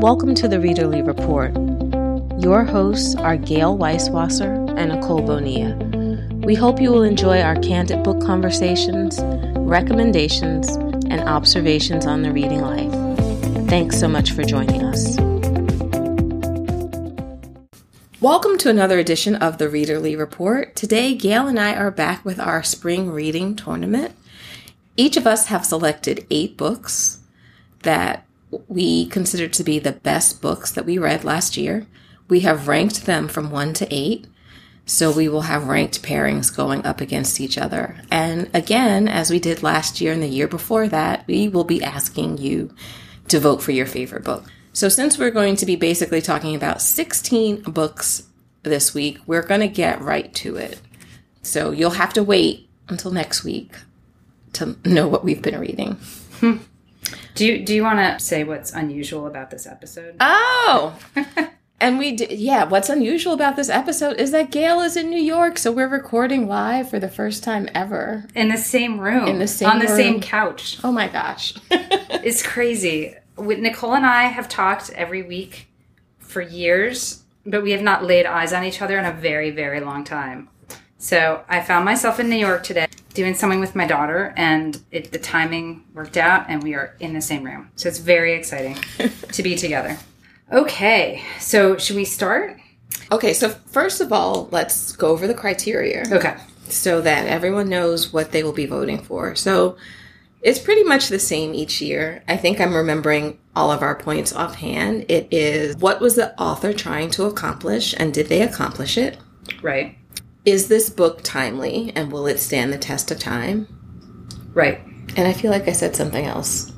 Welcome to the Readerly Report. Your hosts are Gayle Weiswasser and Nicole Bonilla. We hope you will enjoy our candid book conversations, recommendations, and observations on the reading life. Thanks so much for joining us. Welcome to another edition of the Readerly Report. Today, Gayle and I are back with our spring reading tournament. Each of us have selected eight books that we consider to be the best books that we read last year. We have ranked them from one to eight. So we will have ranked pairings going up against each other. And again, as we did last year and the year before that, we will be asking you to vote for your favorite book. So since we're going to be basically talking about 16 books this week, we're going to get right to it. So you'll have to wait until next week to know what we've been reading. Hmm. Do you do you want to say what's unusual about this episode? Oh. and we yeah, what's unusual about this episode is that Gayle is in New York, so we're recording live for the first time ever. In the same room. In the same on the room. same couch. Oh my gosh. It's crazy. Nicole and I have talked every week for years, but we have not laid eyes on each other in a very, very long time. So I found myself in New York today doing something with my daughter, and it, the timing worked out, and we are in the same room. So it's very exciting to be together. Okay, so should we start? okay, so first of all, let's go over the criteria. Okay. so that everyone knows what they will be voting for. So it's pretty much the same each year. I think I'm remembering all of our points offhand. It is what was the author trying to accomplish and did they accomplish it? Right. Is this book timely and will it stand the test of time? Right. And I feel like I said something else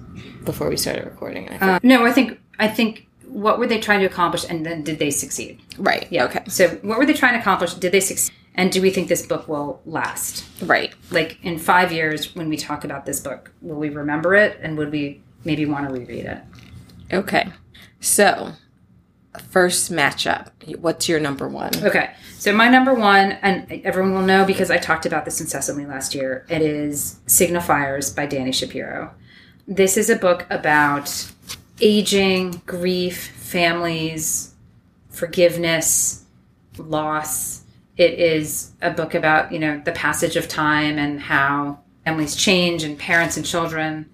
before we started recording. I Uh, no, I think I think what were they trying to accomplish, and then did they succeed? right. Yeah. Okay. So what were they trying to accomplish? Did they succeed? And do we think this book will last? Right. Like in five years, when we talk about this book, will we remember it, and would we maybe want to reread it? Okay. So, first matchup. What's your number one? Okay. So my number one, and everyone will know because I talked about this incessantly last year. It is Signal Fires by Dani Shapiro. This is a book about aging, grief, families, forgiveness, loss. It is a book about, you know, the passage of time and how families change and parents and children.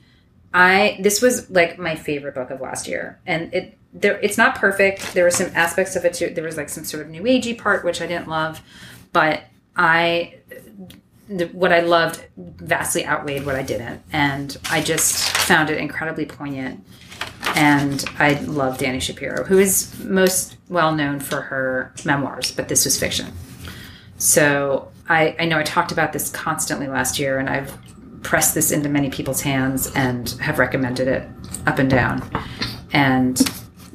I this was like my favorite book of last year, and it there it's not perfect. There were some aspects of it too. There was like some sort of new agey part which I didn't love, but I the, what I loved vastly outweighed what I didn't, and I just found it incredibly poignant. And I love Dani Shapiro, who is most well known for her memoirs, but this was fiction. So I, I know I talked about this constantly last year, and I've pressed this into many people's hands and have recommended it up and down. And,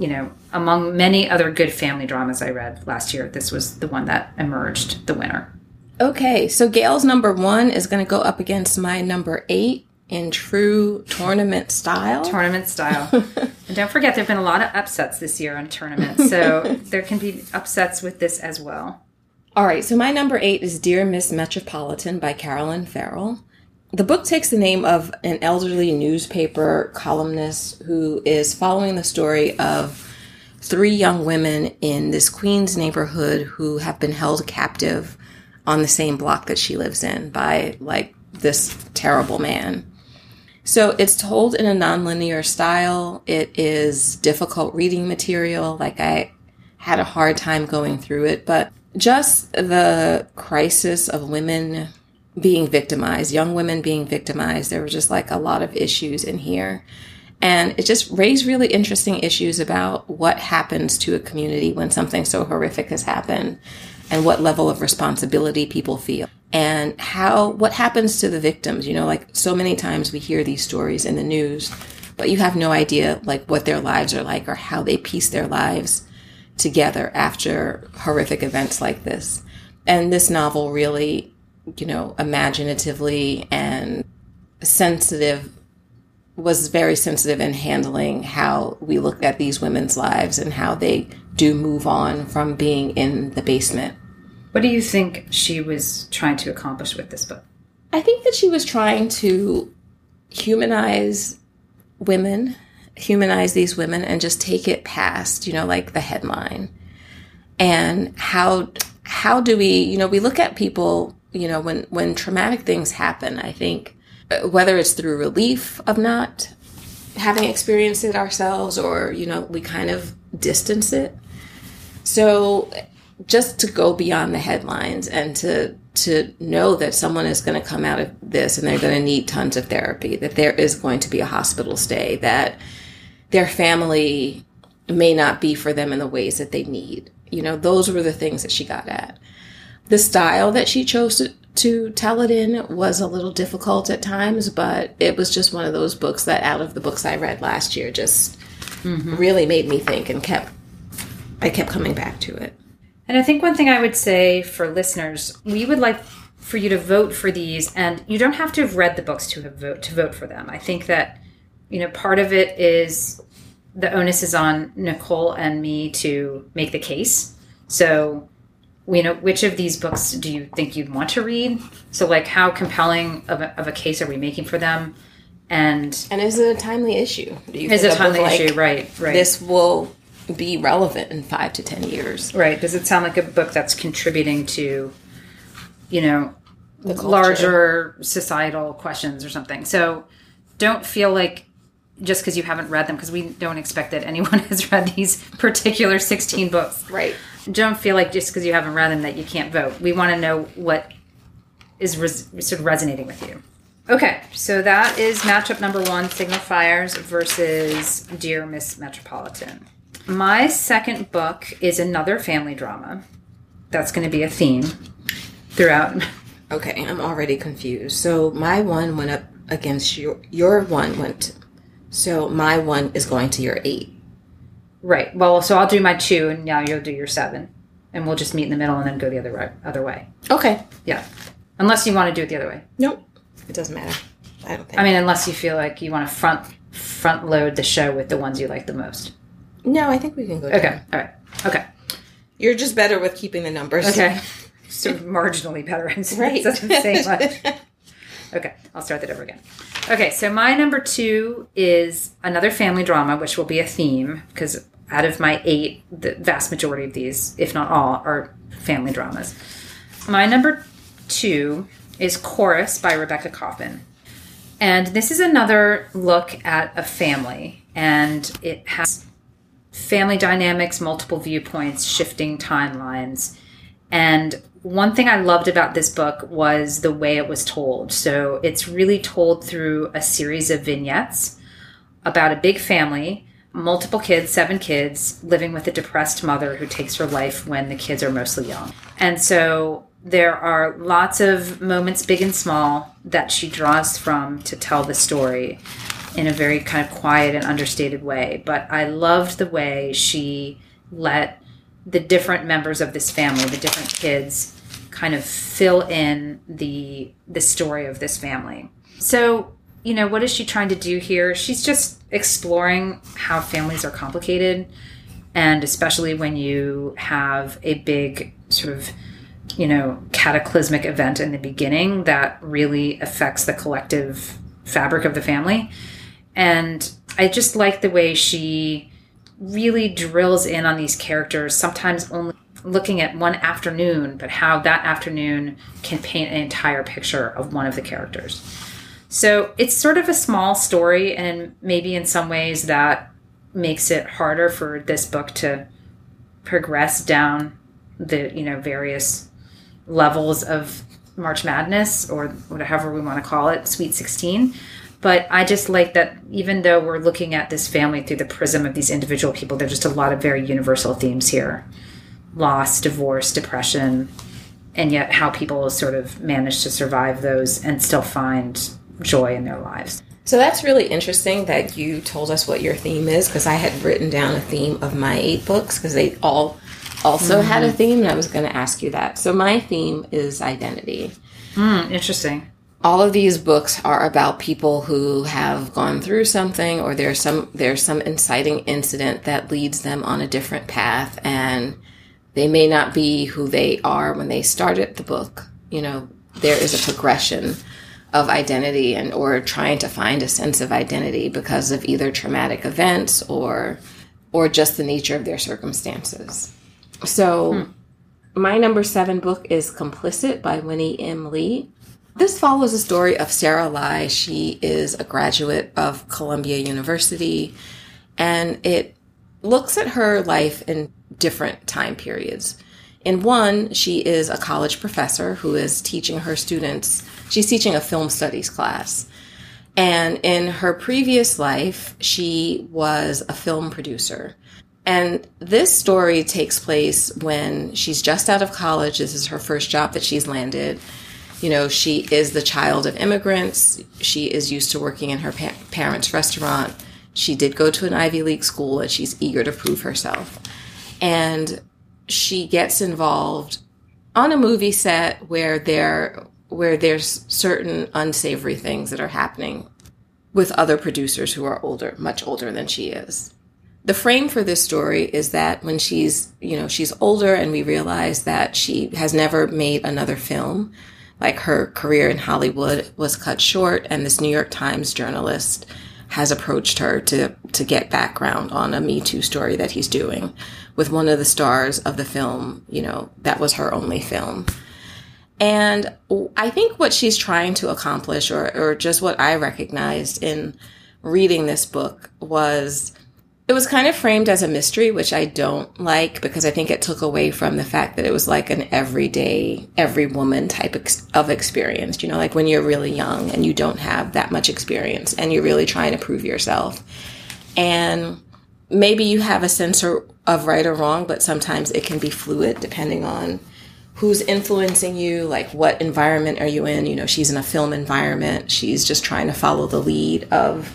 you know, among many other good family dramas I read last year, this was the one that emerged the winner. Okay, so Gayle's number one is going to go up against my number eight in true tournament style. Tournament style. and don't forget, there have been a lot of upsets this year on tournaments, so there can be upsets with this as well. All right, so my number eight is Dear Miss Metropolitan by Carolyn Ferrell. The book takes the name of an elderly newspaper columnist who is following the story of three young women in this Queens neighborhood who have been held captive on the same block that she lives in by like this terrible man. So it's told in a nonlinear style. It is difficult reading material. Like I had a hard time going through it, but just the crisis of women being victimized, young women being victimized, there were just like a lot of issues in here. And it just raised really interesting issues about what happens to a community when something so horrific has happened and what level of responsibility people feel. And how what happens to the victims? You know like so many times we hear these stories in the news but you have no idea like what their lives are like or how they piece their lives together after horrific events like this. And this novel really you know imaginatively and sensitive was very sensitive in handling how we look at these women's lives and how they do move on from being in the basement. What do you think she was trying to accomplish with this book? I think that she was trying to humanize women humanize these women and just take it past, you know, like the headline. And how how do we, you know, we look at people, you know, when when traumatic things happen, I think uh, whether it's through relief of not having experienced it ourselves or, you know, we kind of distance it. So just to go beyond the headlines and to to know that someone is going to come out of this and they're going to need tons of therapy, that there is going to be a hospital stay, that their family may not be for them in the ways that they need. You know, those were the things that she got at. The style that she chose to, to tell it in was a little difficult at times, but it was just one of those books that out of the books I read last year just mm-hmm. really made me think and kept I kept coming back to it. And I think one thing I would say for listeners, we would like for you to vote for these and you don't have to have read the books to have vote to vote for them. I think that you know, part of it is the onus is on Nicole and me to make the case. So, you know, which of these books do you think you'd want to read? So, like, how compelling of a, of a case are we making for them? And and is it a timely issue? is it a timely like, issue? Right, right. This will be relevant in five to ten years. Right. Does it sound like a book that's contributing to, you know, larger societal questions or something? So, don't feel like just because you haven't read them, because we don't expect that anyone has read these particular 16 books. Right. Don't feel like just because you haven't read them that you can't vote. We want to know what is res- sort of resonating with you. Okay, so that is matchup number one Signal Fires versus Dear Miss Metropolitan. My second book is another family drama. That's going to be a theme throughout. Okay, I'm already confused. So my one went up against your your one went so my one is going to your eight. Right. Well, so I'll do my two, and now you'll do your seven, and we'll just meet in the middle and then go the other way. Other way. Okay. Yeah. Unless you want to do it the other way. Nope. It doesn't matter. I don't think. I mean, unless you feel like you want to front front load the show with the ones you like the most. No, I think we can go. Okay. Down. All right. Okay. You're just better with keeping the numbers. Okay. So marginally better. right. It doesn't say much. Okay, I'll start that over again. Okay, so my number two is another family drama, which will be a theme because out of my eight, the vast majority of these, if not all, are family dramas. My number two is Chorus by Rebecca Kauffman. And this is another look at a family, and it has family dynamics, multiple viewpoints, shifting timelines. And one thing I loved about this book was the way it was told. So it's really told through a series of vignettes about a big family, multiple kids, seven kids, living with a depressed mother who takes her life when the kids are mostly young. And so there are lots of moments, big and small, that she draws from to tell the story in a very kind of quiet and understated way. But I loved the way she let the different members of this family, the different kids, kind of fill in the the story of this family. So, you know, what is she trying to do here? She's just exploring how families are complicated and especially when you have a big sort of you know, cataclysmic event in the beginning that really affects the collective fabric of the family. And I just like the way she really drills in on these characters, sometimes only looking at one afternoon, but how that afternoon can paint an entire picture of one of the characters. So it's sort of a small story, and maybe in some ways that makes it harder for this book to progress down the you know various levels of March Madness or whatever we want to call it, Sweet 16. But I just like that even though we're looking at this family through the prism of these individual people, there's just a lot of very universal themes here loss, divorce, depression, and yet how people sort of manage to survive those and still find joy in their lives. So that's really interesting that you told us what your theme is because I had written down a theme of my eight books because they all also mm-hmm. had a theme and I was going to ask you that. So my theme is identity. Mm, interesting all of these books are about people who have gone through something or there's some there's some inciting incident that leads them on a different path and they may not be who they are when they started the book you know there is a progression of identity and or trying to find a sense of identity because of either traumatic events or or just the nature of their circumstances. So hmm. my number 7 book is Complicit by Winnie M. Li. This follows the story of Sarah Lai. She is a graduate of Columbia University and it looks at her life in different time periods. In one, she is a college professor who is teaching her students, she's teaching a film studies class. And in her previous life, she was a film producer. And this story takes place when she's just out of college. This is her first job that she's landed. You know, she is the child of immigrants. She is used to working in her pa- parents' restaurant. She did go to an Ivy League school and she's eager to prove herself. And she gets involved on a movie set where there where there's certain unsavory things that are happening with other producers who are older, much older than she is. The frame for this story is that when she's, you know, she's older and we realize that she has never made another film, like her career in Hollywood was cut short and this New York Times journalist has approached her to to get background on a Me Too story that he's doing with one of the stars of the film. You know, that was her only film. And I think what she's trying to accomplish, or, or just what I recognized in reading this book, was it was kind of framed as a mystery, which I don't like because I think it took away from the fact that it was like an everyday, every woman type of experience. You know, like when you're really young and you don't have that much experience and you're really trying to prove yourself. And maybe you have a sense of right or wrong, but sometimes it can be fluid depending on who's influencing you, like what environment are you in. You know, she's in a film environment, she's just trying to follow the lead of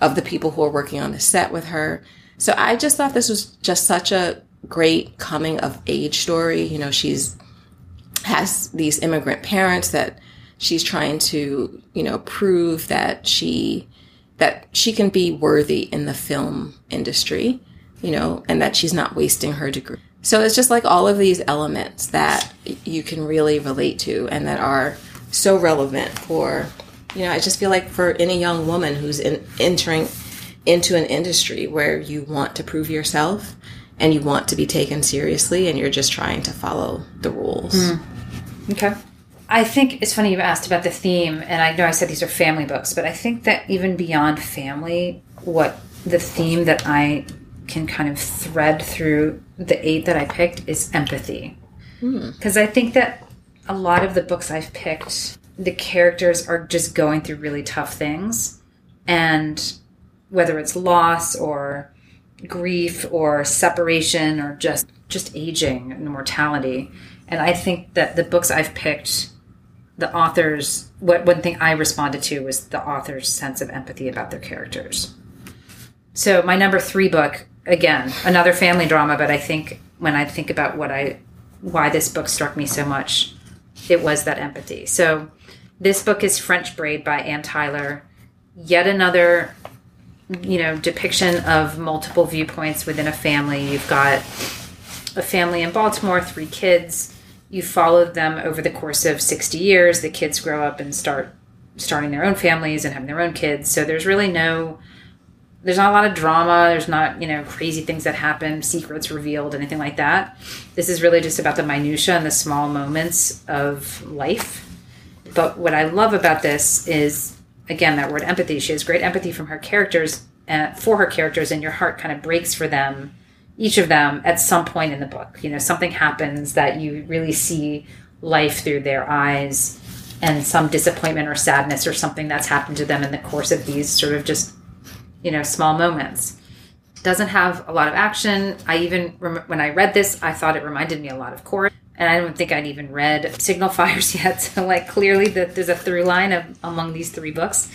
of the people who are working on the set with her. So I just thought this was just such a great coming of age story. You know, she's has these immigrant parents that she's trying to, you know, prove that she that she can be worthy in the film industry, you know, and that she's not wasting her degree. So it's just like all of these elements that you can really relate to and that are so relevant for you know, I just feel like for any young woman who's in, entering into an industry where you want to prove yourself and you want to be taken seriously and you're just trying to follow the rules. Mm. Okay. I think it's funny you asked about the theme, and I know I said these are family books, but I think that even beyond family, what the theme that I can kind of thread through the eight that I picked is empathy. Because hmm. I think that a lot of the books I've picked the characters are just going through really tough things and whether it's loss or grief or separation or just just aging and mortality and i think that the books i've picked the authors what one thing i responded to was the author's sense of empathy about their characters so my number three book again another family drama but i think when i think about what i why this book struck me so much it was that empathy so this book is French Braid by Anne Tyler. Yet another, you know, depiction of multiple viewpoints within a family. You've got a family in Baltimore, three kids. You followed them over the course of 60 years. The kids grow up and start starting their own families and having their own kids. So there's really no there's not a lot of drama. There's not, you know, crazy things that happen, secrets revealed, anything like that. This is really just about the minutia and the small moments of life but what I love about this is, again, that word empathy. She has great empathy from her characters, uh, for her characters, and your heart kind of breaks for them, each of them, at some point in the book. You know, something happens that you really see life through their eyes, and some disappointment or sadness or something that's happened to them in the course of these sort of just, you know, small moments doesn't have a lot of action. I even when I read this, I thought it reminded me a lot of Chorus and I don't think I'd even read Signal Fires yet. So, like, clearly that there's a through line of, among these three books.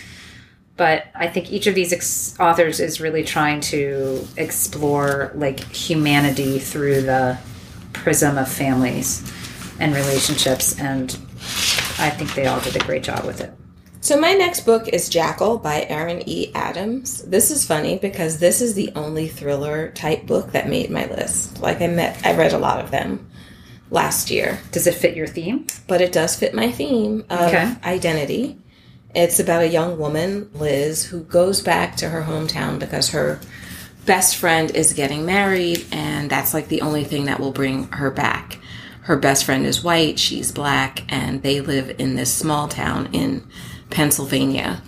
But I think each of these ex- authors is really trying to explore like humanity through the prism of families and relationships, and I think they all did a great job with it. So my next book is Jackal by Erin E. Adams. This is funny because this is the only thriller type book that made my list. Like I met I read a lot of them last year. Does it fit your theme? But it does fit my theme of okay. identity. It's about a young woman, Liz, who goes back to her hometown because her best friend is getting married, and that's like the only thing that will bring her back. Her best friend is white, she's black, and they live in this small town in Pennsylvania.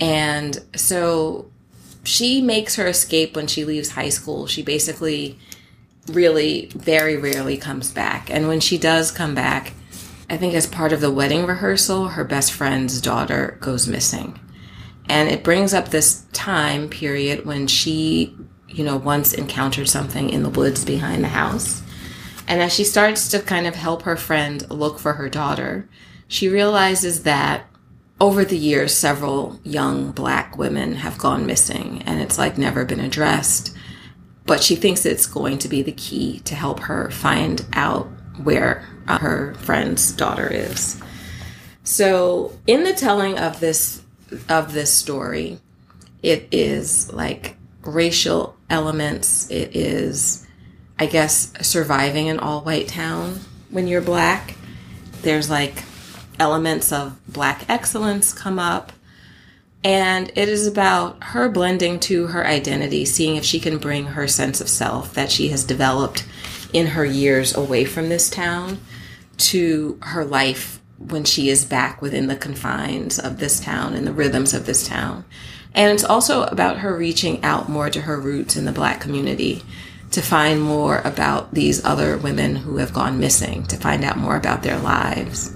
And so she makes her escape when she leaves high school. She basically really very rarely comes back. And when she does come back, I think as part of the wedding rehearsal, her best friend's daughter goes missing. And it brings up this time period when she, you know, once encountered something in the woods behind the house. And as she starts to kind of help her friend look for her daughter, she realizes that over the years, several young black women have gone missing and it's like never been addressed. But she thinks it's going to be the key to help her find out where uh, her friend's daughter is. So, in the telling of this of this story, it is like racial elements. It is, I guess, surviving an all white town when you're black. There's like elements of black excellence come up. And it is about her blending to her identity, seeing if she can bring her sense of self that she has developed in her years away from this town to her life when she is back within the confines of this town and the rhythms of this town. And it's also about her reaching out more to her roots in the black community to find more about these other women who have gone missing, to find out more about their lives.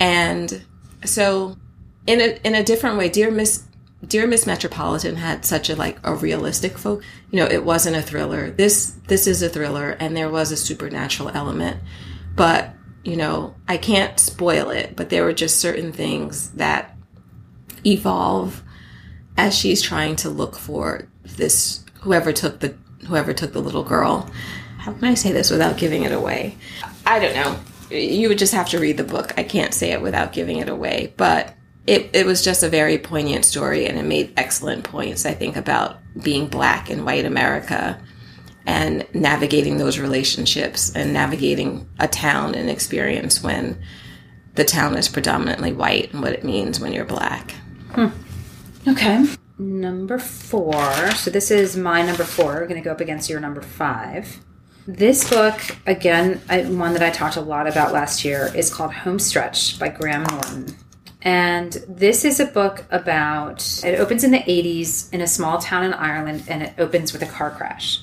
And so in a in a different way, Dear Miss Dear Miss Metropolitan had such a like a realistic folk. You know, it wasn't a thriller. This this is a thriller, and there was a supernatural element, but you know, I can't spoil it. But there were just certain things that evolve as she's trying to look for this whoever took the whoever took the little girl. How can I say this without giving it away? I don't know. You would just have to read the book. I can't say it without giving it away, but it, it was just a very poignant story and it made excellent points, I think, about being black in white America and navigating those relationships and navigating a town and experience when the town is predominantly white and what it means when you're black. Hmm. Okay. Number four. So this is my number four. We're going to go up against your number five. This book, again, one that I talked a lot about last year, is called Home Stretch by Graham Norton. And this is a book about, it opens in the 80s in a small town in Ireland and it opens with a car crash.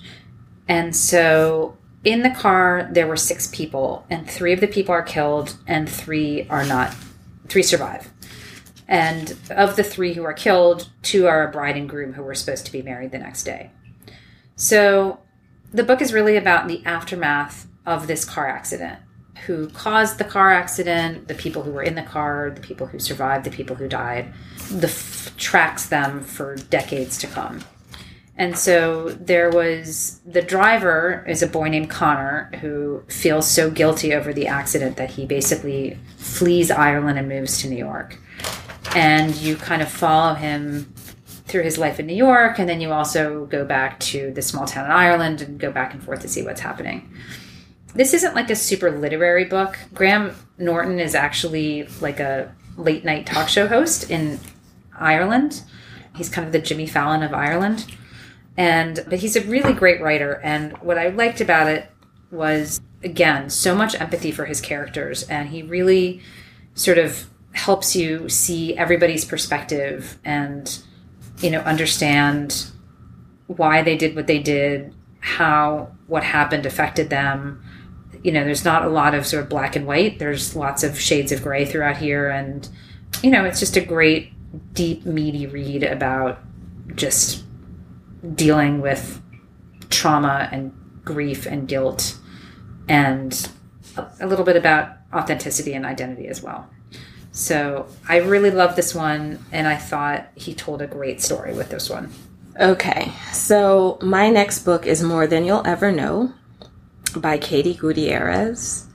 And so in the car, there were six people, and three of the people are killed, and three are not, three survive. And of the three who are killed, two are a bride and groom who were supposed to be married the next day. So the book is really about the aftermath of this car accident who caused the car accident, the people who were in the car, the people who survived, the people who died, the f- tracks them for decades to come. And so there was the driver is a boy named Connor who feels so guilty over the accident that he basically flees Ireland and moves to New York. And you kind of follow him through his life in New York, and then you also go back to the small town in Ireland and go back and forth to see what's happening this isn't like a super literary book. Graham Norton is actually like a late night talk show host in Ireland. He's kind of the Jimmy Fallon of Ireland. And but he's a really great writer and what I liked about it was again so much empathy for his characters and he really sort of helps you see everybody's perspective and you know understand why they did what they did, how what happened affected them you know, there's not a lot of sort of black and white. There's lots of shades of gray throughout here. And, you know, it's just a great, deep, meaty read about just dealing with trauma and grief and guilt and a little bit about authenticity and identity as well. So I really love this one, and I thought he told a great story with this one. Okay, so my next book is More Than You'll Ever Know by Katie Gutierrez.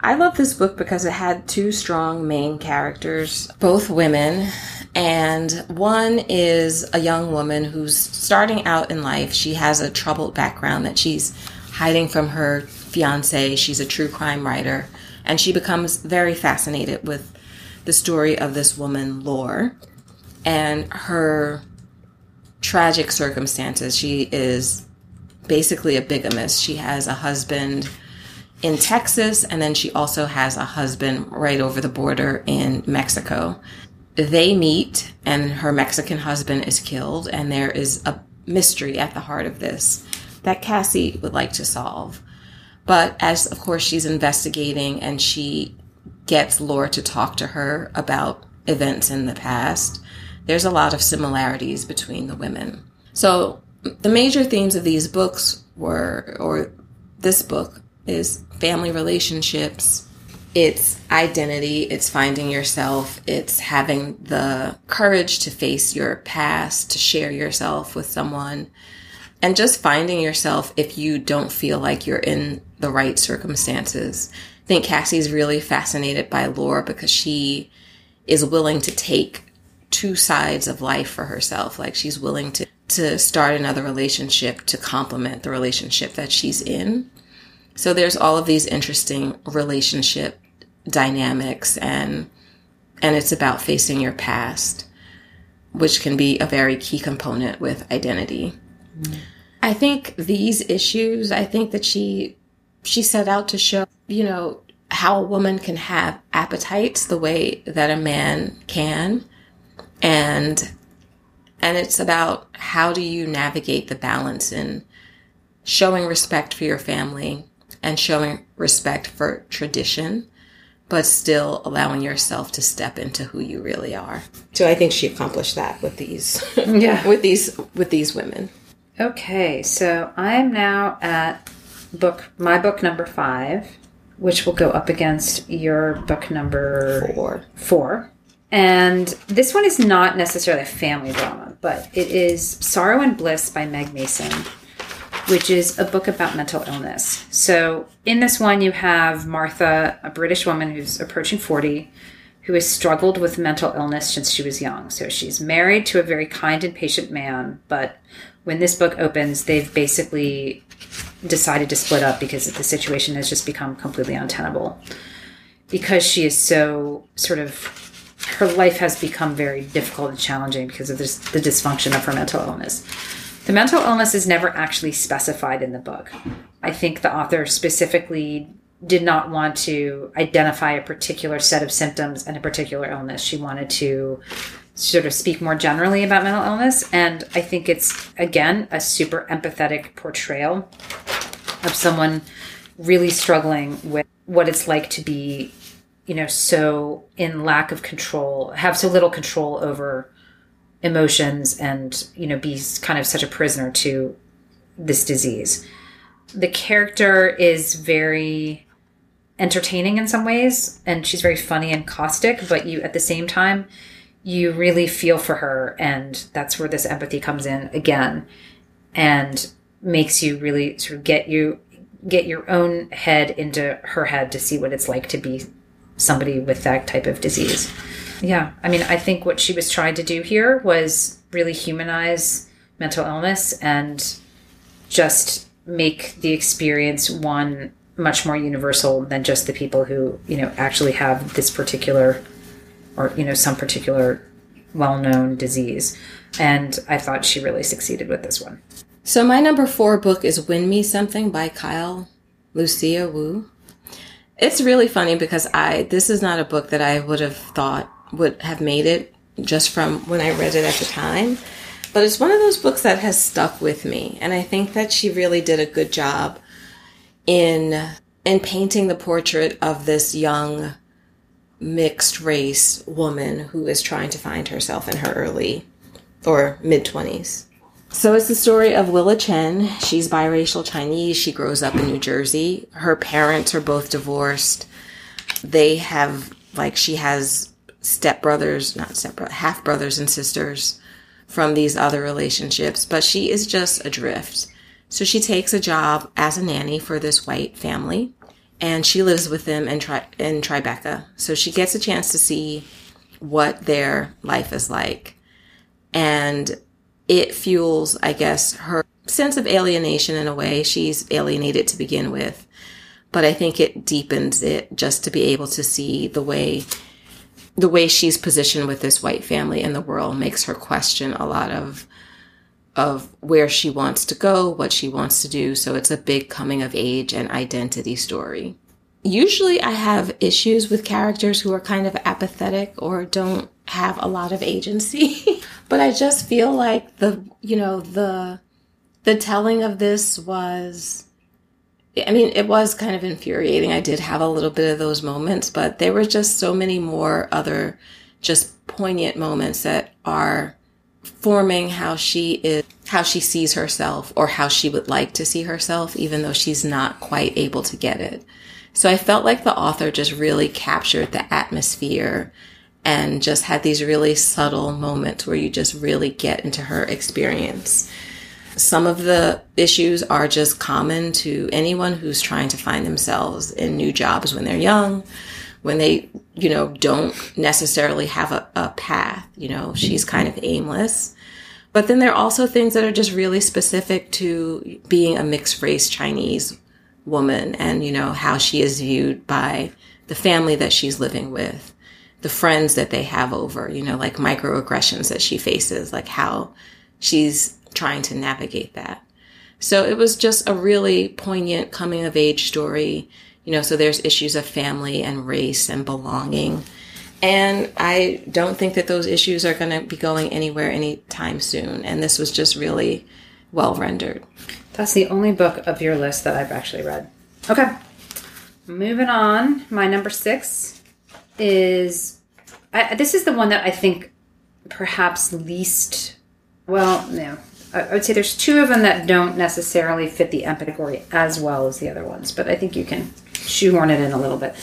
I love this book because it had two strong main characters, both women, and one is a young woman who's starting out in life. She has a troubled background that she's hiding from her fiance. She's a true crime writer, and she becomes very fascinated with the story of this woman, Lore, and her tragic circumstances. She is basically a bigamist. She has a husband in Texas, and then she also has a husband right over the border in Mexico. They meet, and her Mexican husband is killed, and there is a mystery at the heart of this that Cassie would like to solve. But as, of course, she's investigating and she gets Laura to talk to her about events in the past, there's a lot of similarities between the women. So the major themes of these books were, or this book is family relationships. It's identity. It's finding yourself. It's having the courage to face your past, to share yourself with someone, and just finding yourself if you don't feel like you're in the right circumstances. I think Cassie's really fascinated by Laura because she is willing to take two sides of life for herself. Like she's willing to, to start another relationship to complement the relationship that she's in. So there's all of these interesting relationship dynamics and and it's about facing your past, which can be a very key component with identity. Mm. I think these issues, I think that she she set out to show, you know, how a woman can have appetites the way that a man can and and it's about how do you navigate the balance in showing respect for your family and showing respect for tradition but still allowing yourself to step into who you really are. So I think she accomplished that with these yeah with these with these women. Okay, so I'm now at book my book number 5 which will go up against your book number 4. 4. And this one is not necessarily a family drama, but it is Sorrow and Bliss by Meg Mason, which is a book about mental illness. So, in this one, you have Martha, a British woman who's approaching 40, who has struggled with mental illness since she was young. So, she's married to a very kind and patient man, but when this book opens, they've basically decided to split up because the situation has just become completely untenable. Because she is so sort of her life has become very difficult and challenging because of this, the dysfunction of her mental illness. The mental illness is never actually specified in the book. I think the author specifically did not want to identify a particular set of symptoms and a particular illness. She wanted to sort of speak more generally about mental illness. And I think it's, again, a super empathetic portrayal of someone really struggling with what it's like to be you know, so in lack of control, have so little control over emotions and, you know, be kind of such a prisoner to this disease. The character is very entertaining in some ways, and she's very funny and caustic, but you, at the same time, you really feel for her, and that's where this empathy comes in again and makes you really sort of get you get your own head into her head to see what it's like to be somebody with that type of disease. Yeah, I mean, I think what she was trying to do here was really humanize mental illness and just make the experience one much more universal than just the people who, you know, actually have this particular or, you know, some particular well known disease. And I thought she really succeeded with this one. So, my number four book is Win Me Something by Kyle Lucia Wu. It's really funny because I this is not a book that I would have thought would have made it just from when I read it at the time. But it's one of those books that has stuck with me. And I think that she really did a good job in in painting the portrait of this young mixed race woman who is trying to find herself in her early or mid 20s. So it's the story of Willa Chen. She's biracial Chinese. She grows up in New Jersey. Her parents are both divorced. They have, like, she has stepbrothers, not stepbrothers, half brothers and sisters from these other relationships, but she is just adrift. So she takes a job as a nanny for this white family and she lives with them in, Tri- in Tribeca. So she gets a chance to see what their life is like. And it fuels, I guess, her sense of alienation in a way. She's alienated to begin with. But I think it deepens it just to be able to see the way the way she's positioned with this white family in the world makes her question a lot of of where she wants to go, what she wants to do. So it's a big coming of age and identity story. Usually I have issues with characters who are kind of apathetic or don't have a lot of agency. but I just feel like the, you know, the the telling of this was I mean, it was kind of infuriating. I did have a little bit of those moments, but there were just so many more other just poignant moments that are forming how she is, how she sees herself or how she would like to see herself, even though she's not quite able to get it. So I felt like the author just really captured the atmosphere and just had these really subtle moments where you just really get into her experience. Some of the issues are just common to anyone who's trying to find themselves in new jobs when they're young, when they, you know, don't necessarily have a, a path. You know, she's kind of aimless. But then there are also things that are just really specific to being a mixed race Chinese woman and, you know, how she is viewed by the family that she's living with, the friends that they have over, you know, like microaggressions that she faces, like how she's trying to navigate that. So it was just a really poignant coming of age story. You know, so there's issues of family and race and belonging. And I don't think that those issues are going to be going anywhere anytime soon. And this was just really well rendered. That's the only book of your list that I've actually read. Okay. Moving on. My number six is I, this is the one that I think perhaps least, well, no, I would say there's two of them that don't necessarily fit the category as well as the other ones, but I think you can shoehorn it in a little bit.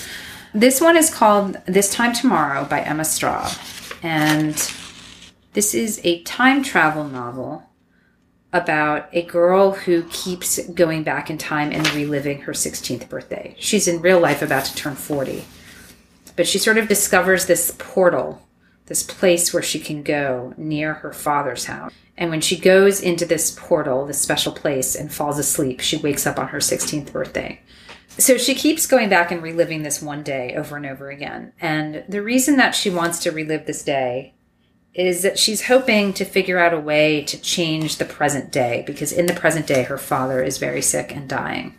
This one is called This Time Tomorrow by Emma Straub. And this is a time travel novel about a girl who keeps going back in time and reliving her 16th birthday. She's in real life about to turn 40. But she sort of discovers this portal, this place where she can go near her father's house. And when she goes into this portal, this special place, and falls asleep, she wakes up on her 16th birthday. So she keeps going back and reliving this one day over and over again. And the reason that she wants to relive this day is that she's hoping to figure out a way to change the present day because in the present day, her father is very sick and dying.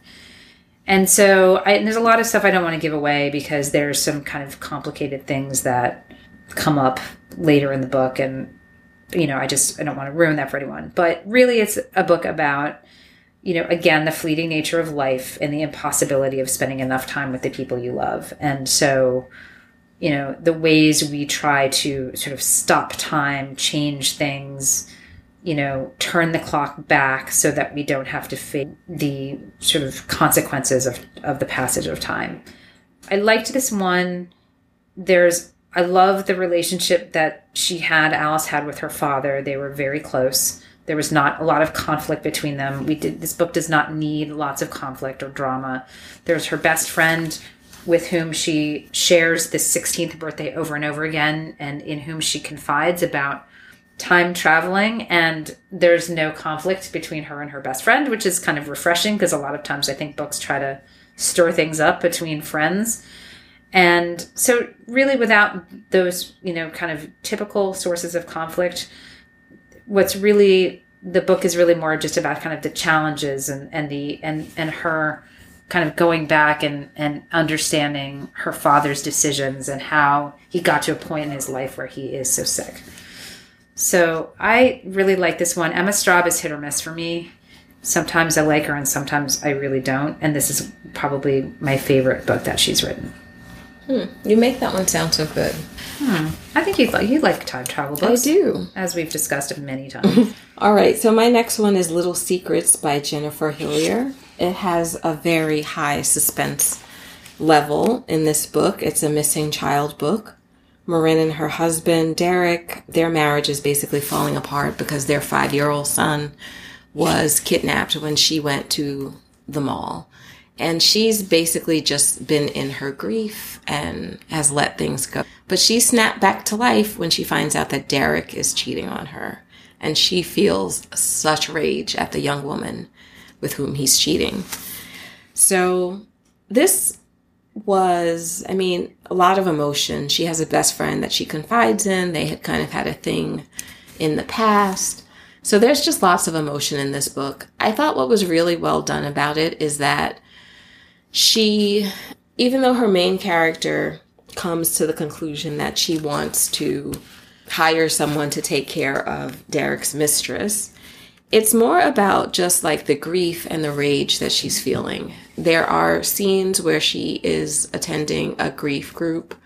And so I, and there's a lot of stuff I don't want to give away because there's some kind of complicated things that come up later in the book and you know, I just I don't want to ruin that for anyone. But really, it's a book about you know again the fleeting nature of life and the impossibility of spending enough time with the people you love, and so you know the ways we try to sort of stop time, change things. You know, turn the clock back so that we don't have to face the sort of consequences of, of the passage of time. I liked this one. There's I love the relationship that she had, Alice had with her father. They were very close. There was not a lot of conflict between them. We did this book does not need lots of conflict or drama. There's her best friend with whom she shares this 16th birthday over and over again and in whom she confides about time traveling and there's no conflict between her and her best friend which is kind of refreshing because a lot of times i think books try to stir things up between friends and so, really, without those, you know, kind of typical sources of conflict, what's really the book is really more just about kind of the challenges and, and the and and her kind of going back and and understanding her father's decisions and how he got to a point in his life where he is so sick. So I really like this one. Emma Straub is hit or miss for me. Sometimes I like her and sometimes I really don't. And this is probably my favorite book that she's written. Hmm. You make that one sound so good. Hmm. I think you like you like time travel books. I do, as we've discussed many times. All right, so my next one is Little Secrets by Jennifer Hillier. It has a very high suspense level in this book. It's a missing child book. Marin and her husband, Derek, their marriage is basically falling apart because their five year old son was kidnapped when she went to the mall. And she's basically just been in her grief and has let things go. But she snapped back to life when she finds out that Derek is cheating on her. And she feels such rage at the young woman with whom he's cheating. So this was, I mean, a lot of emotion. She has a best friend that she confides in. They had kind of had a thing in the past. So there's just lots of emotion in this book. I thought what was really well done about it is that she, even though her main character comes to the conclusion that she wants to hire someone to take care of Derek's mistress, it's more about just like the grief and the rage that she's feeling. There are scenes where she is attending a grief group.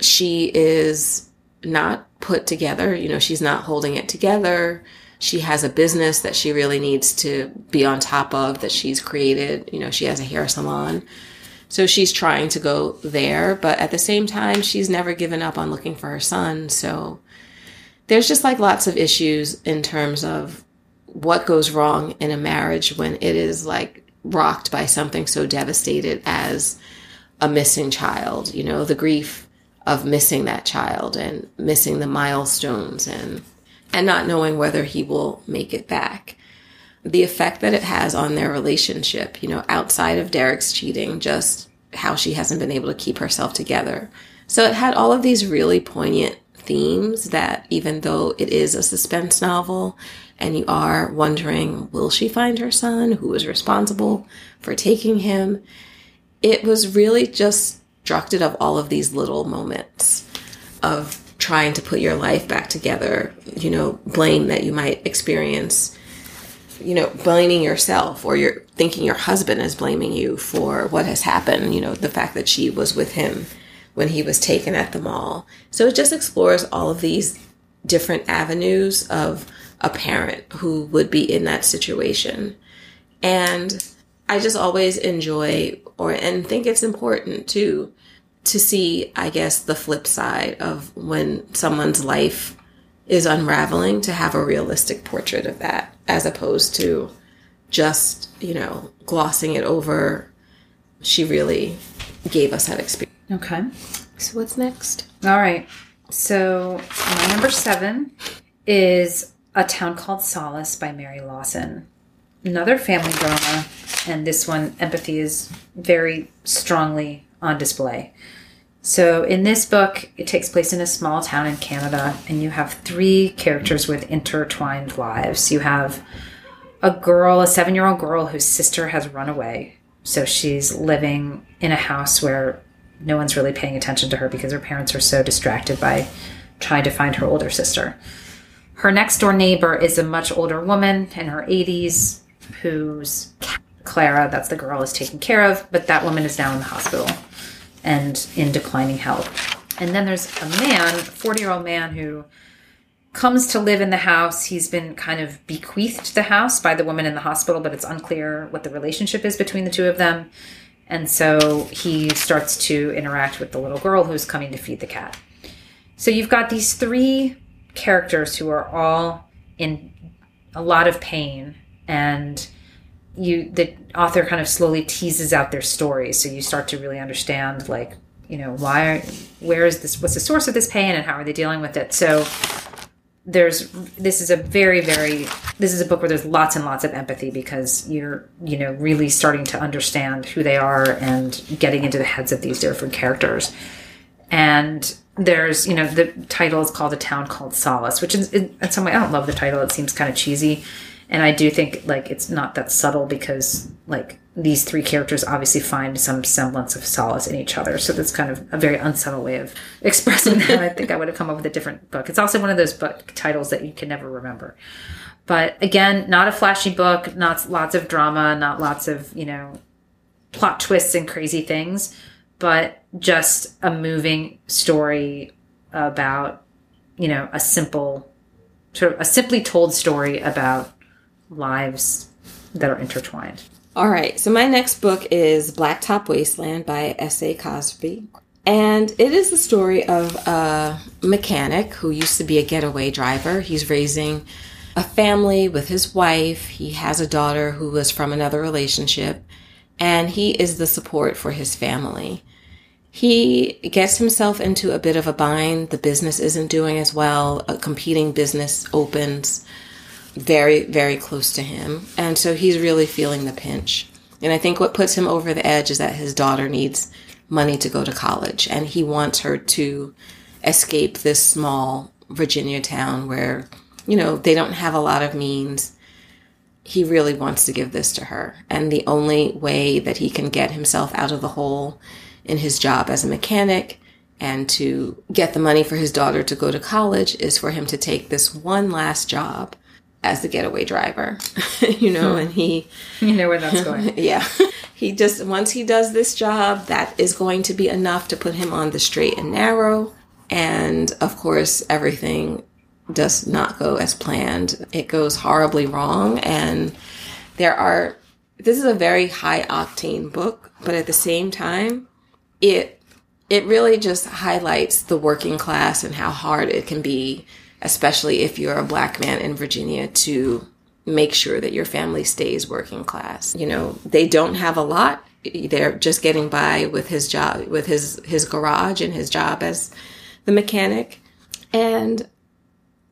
She is not put together, you know, she's not holding it together. She has a business that she really needs to be on top of that she's created. You know, she has a hair salon. So she's trying to go there, but at the same time, she's never given up on looking for her son. So there's just like lots of issues in terms of what goes wrong in a marriage when it is like rocked by something so devastated as a missing child, you know, the grief of missing that child and missing the milestones and and not knowing whether he will make it back. The effect that it has on their relationship, you know, outside of Derek's cheating, just how she hasn't been able to keep herself together. So it had all of these really poignant themes that even though it is a suspense novel, and you are wondering, will she find her son? Who is responsible for taking him? It was really just constructed of all of these little moments of trying to put your life back together, you know, blame that you might experience, you know, blaming yourself or you're thinking your husband is blaming you for what has happened, you know, the fact that she was with him when he was taken at the mall. So it just explores all of these different avenues of a parent who would be in that situation. And I just always enjoy or and think it's important too to see, I guess, the flip side of when someone's life is unraveling to have a realistic portrait of that as opposed to just, you know, glossing it over. She really gave us that experience. Okay. So what's next? All right. So my number seven is a Town Called Solace by Mary Lawson. Another family drama, and this one, empathy is very strongly on display. So, in this book, it takes place in a small town in Canada, and you have three characters with intertwined lives. You have a girl, a seven year old girl whose sister has run away. So, she's living in a house where no one's really paying attention to her because her parents are so distracted by trying to find her older sister. Her next door neighbor is a much older woman in her 80s who's Clara, that's the girl, is taken care of, but that woman is now in the hospital and in declining health. And then there's a man, 40 year old man, who comes to live in the house. He's been kind of bequeathed the house by the woman in the hospital, but it's unclear what the relationship is between the two of them. And so he starts to interact with the little girl who's coming to feed the cat. So you've got these three characters who are all in a lot of pain and you the author kind of slowly teases out their stories. So you start to really understand like you know why where is this what's the source of this pain and how are they dealing with it? So there's this is a very very this is a book where there's lots and lots of empathy because you're you know really starting to understand who they are and getting into the heads of these different characters. And there's you know the title is called a town called solace which is in, in some way i don't love the title. It seems kind of cheesy and i do think like it's not that subtle because like these three characters obviously find some semblance of solace in each other. So that's kind of a very unsubtle way of expressing that i think i would have come up with a different book. It's also one of those book titles that you can never remember. But again not a flashy book not lots of drama not lots of you know plot twists and crazy things but just a moving story about, you know, a simple, sort of a simply told story about lives that are intertwined. All right. So my next book is Blacktop Wasteland by S.A. Cosby. And it is the story of a mechanic who used to be a getaway driver. He's raising a family with his wife. He has a daughter who was from another relationship, and he is the support for his family he gets himself into a bit of a bind. The business isn't doing as well. A competing business opens very, very close to him. And so he's really feeling the pinch. And I think what puts him over the edge is that his daughter needs money to go to college. And he wants her to escape this small Virginia town where, you know, they don't have a lot of means. He really wants to give this to her. And the only way that he can get himself out of the hole in his job as a mechanic and to get the money for his daughter to go to college is for him to take this one last job as the getaway driver, you know, and he, You know where that's going. yeah, he just, once he does this job, that is going to be enough to put him on the straight and narrow. And of course, everything does not go as planned. It goes horribly wrong. And there are, this is a very high octane book, but at the same time, it it really just highlights the working class and how hard it can be, especially if you're a black man in Virginia, to make sure that your family stays working class. You know, they don't have a lot. They're just getting by with his job, with his, his garage and his job as the mechanic. And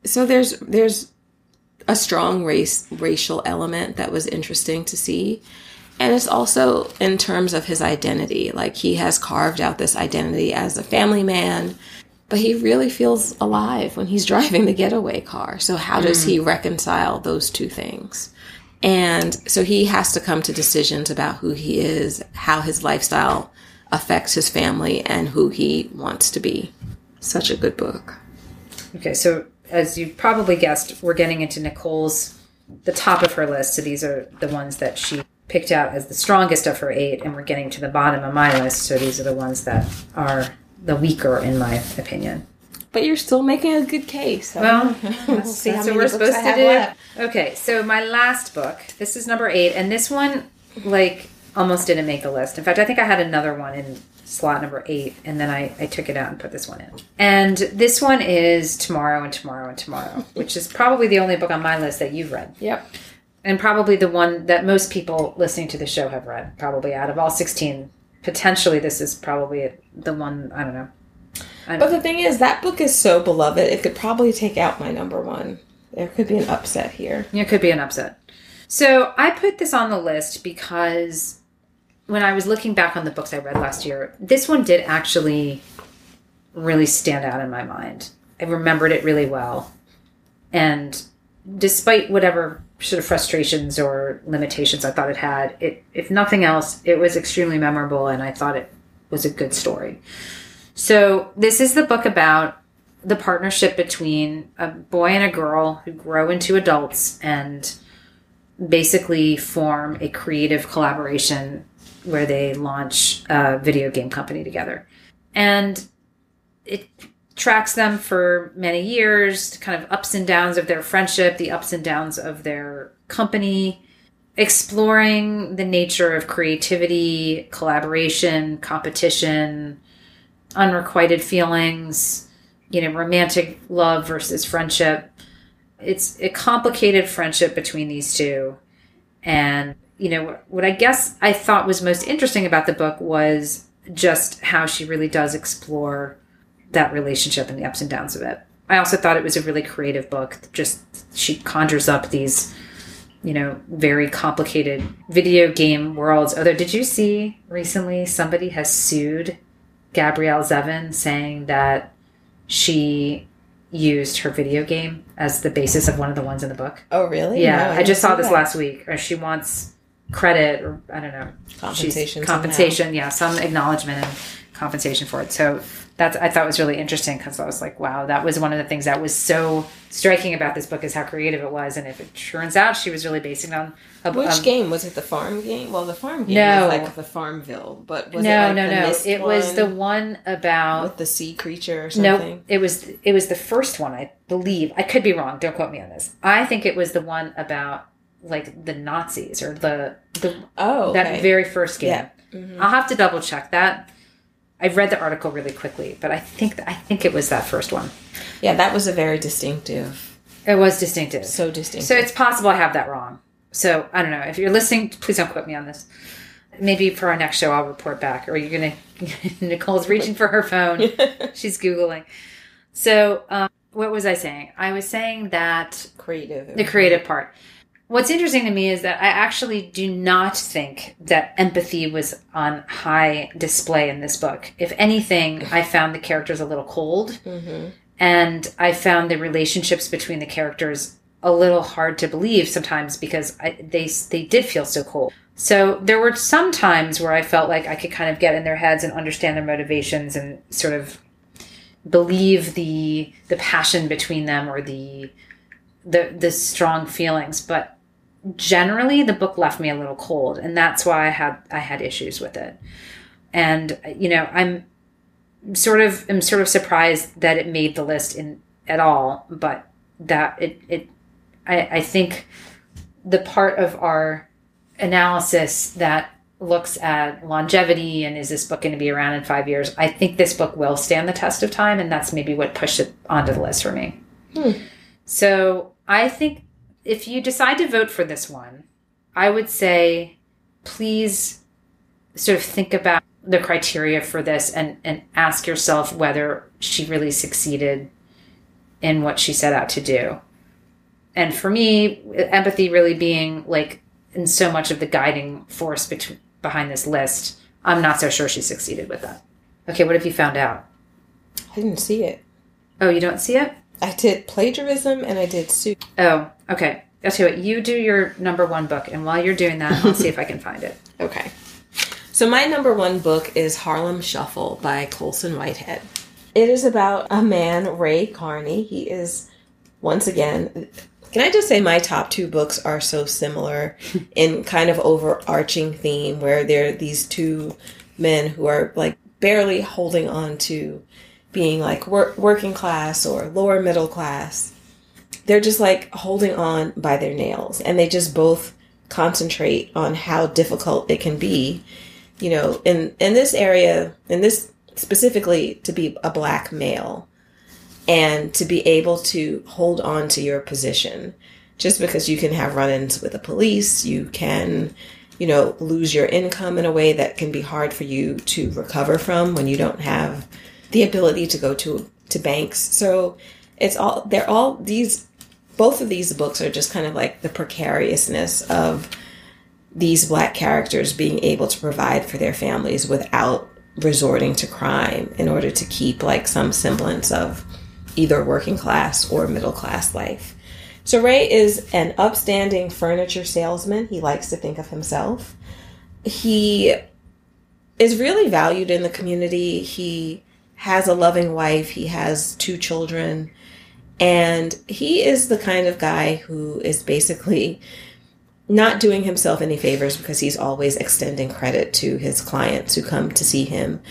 so there's, there's a strong race, racial element that was interesting to see. And it's also in terms of his identity. Like he has carved out this identity as a family man, but he really feels alive when he's driving the getaway car. So how does he mm. reconcile those two things? And so he has to come to decisions about who he is, how his lifestyle affects his family, and who he wants to be. Such a good book. Okay, so as you probably guessed, we're getting into Nicole's the top of her list. So these are the ones that she picked out as the strongest of her eight, and we're getting to the bottom of my list. So these are the ones that are the weaker, in my opinion. But you're still making a good case. Well, we'll see how That's many what we're supposed to do. left. Okay, so my last book. This is number eight, and this one, like, almost didn't make the list. In fact, I think I had another one in slot number eight, and then I, I took it out and put this one in. And this one is Tomorrow and Tomorrow and Tomorrow, which is probably the only book on my list that you've read, Yep. and probably the one that most people listening to the show have read. Probably out of all sixteen, potentially this is probably the one. I don't know. I But the thing is, that book is so beloved, it could probably take out my number one. There could be an upset here. It could be an upset. So I put this on the list because when I was looking back on the books I read last year, this one did actually really stand out in my mind. I remembered it really well. And despite whatever sort of frustrations or limitations I thought it had, it if nothing else, it was extremely memorable and I thought it was a good story. So this is the book about the partnership between a boy and a girl who grow into adults and basically form a creative collaboration where they launch a video game company together. And it tracks them for many years, kind of ups and downs of their friendship, the ups and downs of their company, exploring the nature of creativity, collaboration, competition, unrequited feelings, you know, romantic love versus friendship. It's a complicated friendship between these two. And, you know, what I guess I thought was most interesting about the book was just how she really does explore that relationship and the ups and downs of it. I also thought it was a really creative book. Just she conjures up these, you know, very complicated video game worlds. Although, did you see recently somebody has sued Gabrielle Zevin saying that she used her video game as the basis of one of the ones in the book? Oh, really? Yeah, No, I, didn't just saw this that. last week. Or she wants credit, or I don't know, she's- Compensation somehow. compensation, yeah, some acknowledgement and compensation for it. So that's I thought was really interesting because I was like, wow, that was one of the things that was so striking about this book is how creative it was, and if it turns out she was really basing it on a Which um, game was it? The farm game? Well, the farm game No. was like the Farmville, but was no, it like no, no. It was the one about with the sea creature or No, it was it was the first one, I believe. I could be wrong. Don't quote me on this. I think it was the one about like the Nazis or the the Oh, okay. that very first game. Yeah. Mhm. I'll have to double check that. I read the article really quickly, but I think I think it was that first one. yeah, that was a very distinctive, It was distinctive. so distinctive. So it's possible I have that wrong. So I don't know. If you're listening, please don't quote me on this. Maybe for our next show, I'll report back. Or you're gonna. Nicole's reaching for her phone. She's googling. So um, what was I saying? I was saying that creative. the creative part. What's interesting to me is that I actually do not think that empathy was on high display in this book. If anything, I found the characters a little cold. Mm-hmm. And I found the relationships between the characters a little hard to believe sometimes because I, they they did feel so cold. So there were some times where I felt like I could kind of get in their heads and understand their motivations and sort of believe the the passion between them or the the the strong feelings, but generally the book left me a little cold and that's why I had I had issues with it. And you know, I'm sort of am sort of surprised that it made the list in at all, but that it it I, I think the part of our analysis that looks at longevity and is this book going to be around in five years, I think this book will stand the test of time, and that's maybe what pushed it onto the list for me. Hmm. So I think if you decide to vote for this one, I would say please sort of think about the criteria for this and, and ask yourself whether she really succeeded in what she set out to do. And for me, empathy really being like in so much of the guiding force between, behind this list, I'm not so sure she succeeded with that. Okay, what have you found out? I didn't see it. Oh, you don't see it? I did plagiarism and I did soup. Oh, okay. I'll tell you what, you do your number one book, and while you're doing that, I'll see if I can find it. Okay. So my number one book is Harlem Shuffle by Colson Whitehead. It is about a man, Ray Carney. He is once again can I just say my top two books are so similar in kind of overarching theme where they're these two men who are like barely holding on to being like work, working class or lower middle class. They're just like holding on by their nails and they just both concentrate on how difficult it can be, you know, in in this area, in this specifically to be a black male and to be able to hold on to your position just because you can have run-ins with the police you can you know lose your income in a way that can be hard for you to recover from when you don't have the ability to go to to banks so it's all they're all these both of these books are just kind of like the precariousness of these black characters being able to provide for their families without resorting to crime in order to keep like some semblance of either working class or middle class life. So Ray is an upstanding furniture salesman. He likes to think of himself. He is really valued in the community. He has a loving wife, he has two children, and he is the kind of guy who is basically not doing himself any favors because he's always extending credit to his clients who come to see him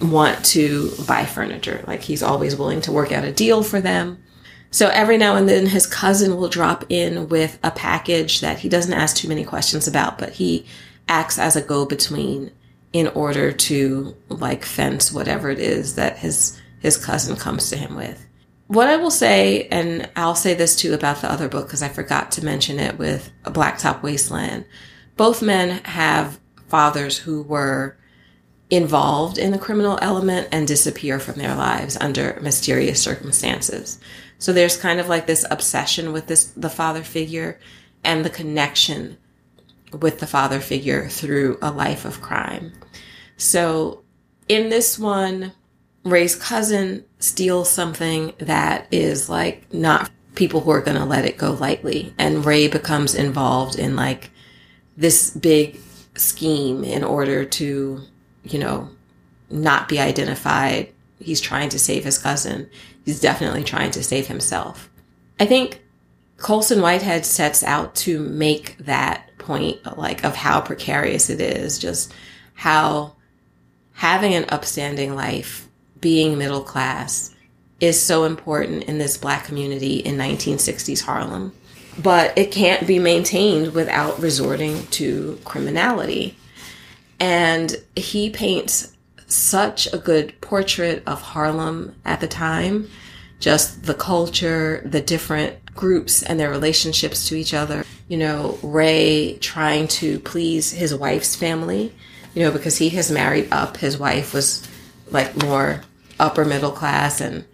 want to buy furniture. Like he's always willing to work out a deal for them. So every now and then his cousin will drop in with a package that he doesn't ask too many questions about, but he acts as a go between in order to like fence whatever it is that his his cousin comes to him with. What I will say, and I'll say this too about the other book because I forgot to mention it with a Blacktop Wasteland. Both men have fathers who were involved in the criminal element and disappear from their lives under mysterious circumstances. So there's kind of like this obsession with this, the father figure and the connection with the father figure through a life of crime. So in this one, Ray's cousin steals something that is like not people who are going to let it go lightly. And Ray becomes involved in like this big scheme in order to you know, not be identified. He's trying to save his cousin. He's definitely trying to save himself. I think Colson Whitehead sets out to make that point, like, of how precarious it is, just how having an upstanding life, being middle class, is so important in this black community in 1960s Harlem. But it can't be maintained without resorting to criminality. And he paints such a good portrait of Harlem at the time, just the culture, the different groups and their relationships to each other. You know, Ray trying to please his wife's family, you know, because he has married up. His wife was like more upper middle class and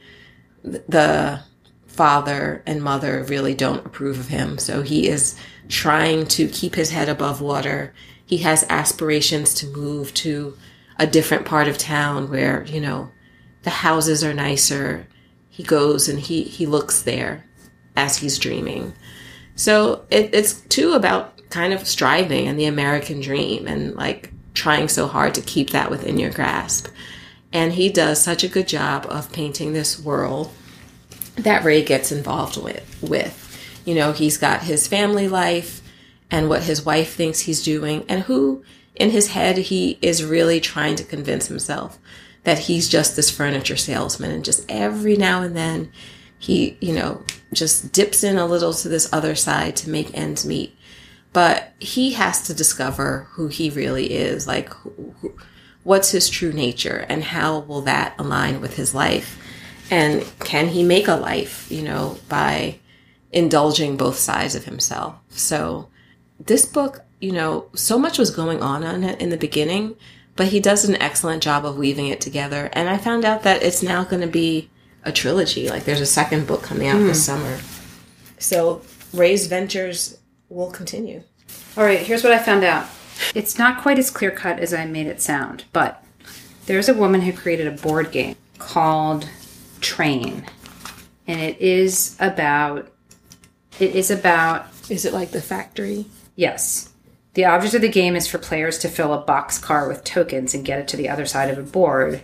the father and mother really don't approve of him. So he is trying to keep his head above water. He has aspirations to move to a different part of town where, you know, the houses are nicer. He goes and he, he looks there as he's dreaming. So it, it's too about kind of striving and the American dream and like trying so hard to keep that within your grasp. And he does such a good job of painting this world that Ray gets involved with. With you know, he's got his family life and what his wife thinks he's doing, and who in his head he is really trying to convince himself that he's just this furniture salesman, and just every now and then he, you know, just dips in a little to this other side to make ends meet. But he has to discover who he really is, like what's his true nature, and how will that align with his life and can he make a life, you know, by indulging both sides of himself? So this book, you know, so much was going on on it in the beginning, but he does an excellent job of weaving it together. And I found out that it's now going to be a trilogy. Like there's a second book coming out mm. this hmm. summer. So Ray's ventures will continue. All right, here's what I found out. It's not quite as clear cut as I made it sound, but there's a woman who created a board game called train and it is about it is about is it like the factory yes the object of the game is for players to fill a box car with tokens and get it to the other side of a board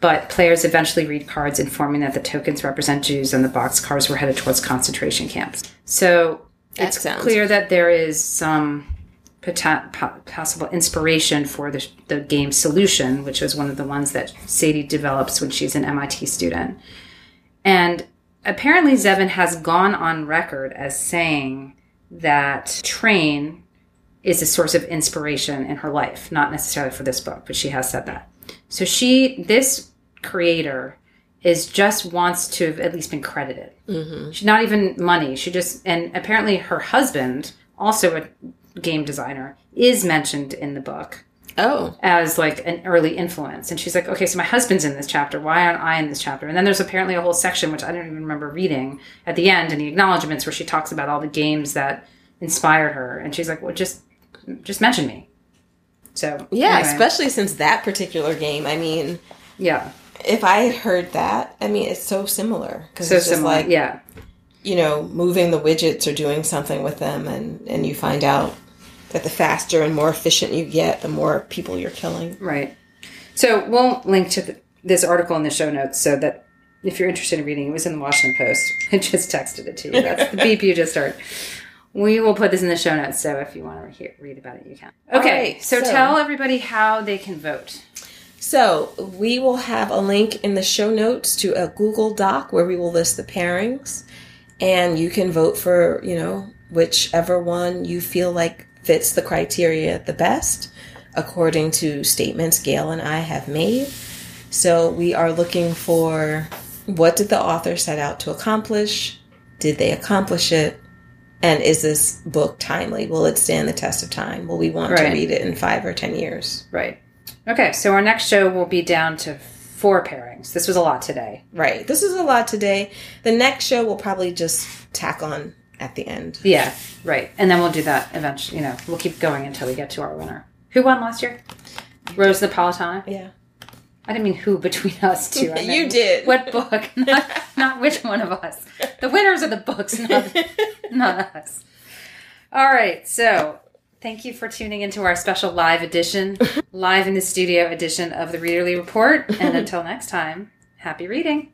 but players eventually read cards informing that the tokens represent Jews and the box cars were headed towards concentration camps. So that it's sounds... clear that there is some possible inspiration for the, the game solution, which was one of the ones that Sadie develops when she's an MIT student. And apparently, Zevin has gone on record as saying that Train is a source of inspiration in her life, not necessarily for this book, but she has said that. So she, this creator, is just wants to have at least been credited. Mm-hmm. She's not even money. She just and apparently her husband, also a game designer is mentioned in the book. Oh. As like an early influence. And she's like, okay, so my husband's in this chapter. Why aren't I in this chapter? And then there's apparently a whole section, which I don't even remember reading at the end in the acknowledgments where she talks about all the games that inspired her. And she's like, well, just, just mention me. So. Yeah, anyway. especially since that particular game, I mean. Yeah. If I had heard that, I mean, it's so similar. Cause so it's just similar, like, yeah. You know, moving the widgets or doing something with them, and, and you find out that the faster and more efficient you get, the more people you're killing. Right. So we'll link to the, this article in the show notes so that if you're interested in reading, it was in the Washington Post. I just texted it to you. That's the beep you just heard. We will put this in the show notes, so if you want to hear, read about it, you can. Okay, right, so, so tell everybody how they can vote. So we will have a link in the show notes to a Google Doc where we will list the pairings, and you can vote for you know whichever one you feel like fits the criteria the best according to statements Gayle and I have made. So we are looking for what did the author set out to accomplish? Did they accomplish it? And is this book timely? Will it stand the test of time? Will we want right. to read it in five or ten years? Right. Okay, so our next show will be down to four pairings. This was a lot today. Right. This is a lot today. The next show will probably just tack on at the end. Yeah, right. And then we'll do that eventually. You know, we'll keep going until we get to our winner. Who won last year? Rose Napolitano. Yeah. I didn't mean who between us two. I you did. What book? Not, not which one of us. The winners of the books, not, not us. All right. So thank you for tuning into our special live edition, live in the studio edition of the Readerly Report. And until next time, happy reading.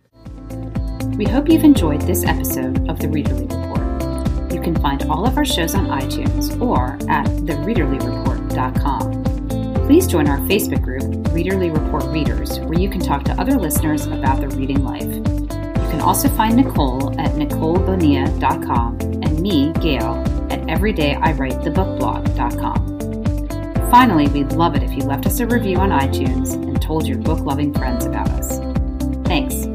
We hope you've enjoyed this episode of the Readerly Report. You can find all of our shows on iTunes or at thereaderlyreport.com. Please join our Facebook group, Readerly Report Readers, where you can talk to other listeners about their reading life. You can also find Nicole at nicolebonia.com and me, Gayle, at EverydayIWriteTheBookBlog.com. Finally, we'd love it if you left us a review on iTunes and told your book loving friends about us. Thanks.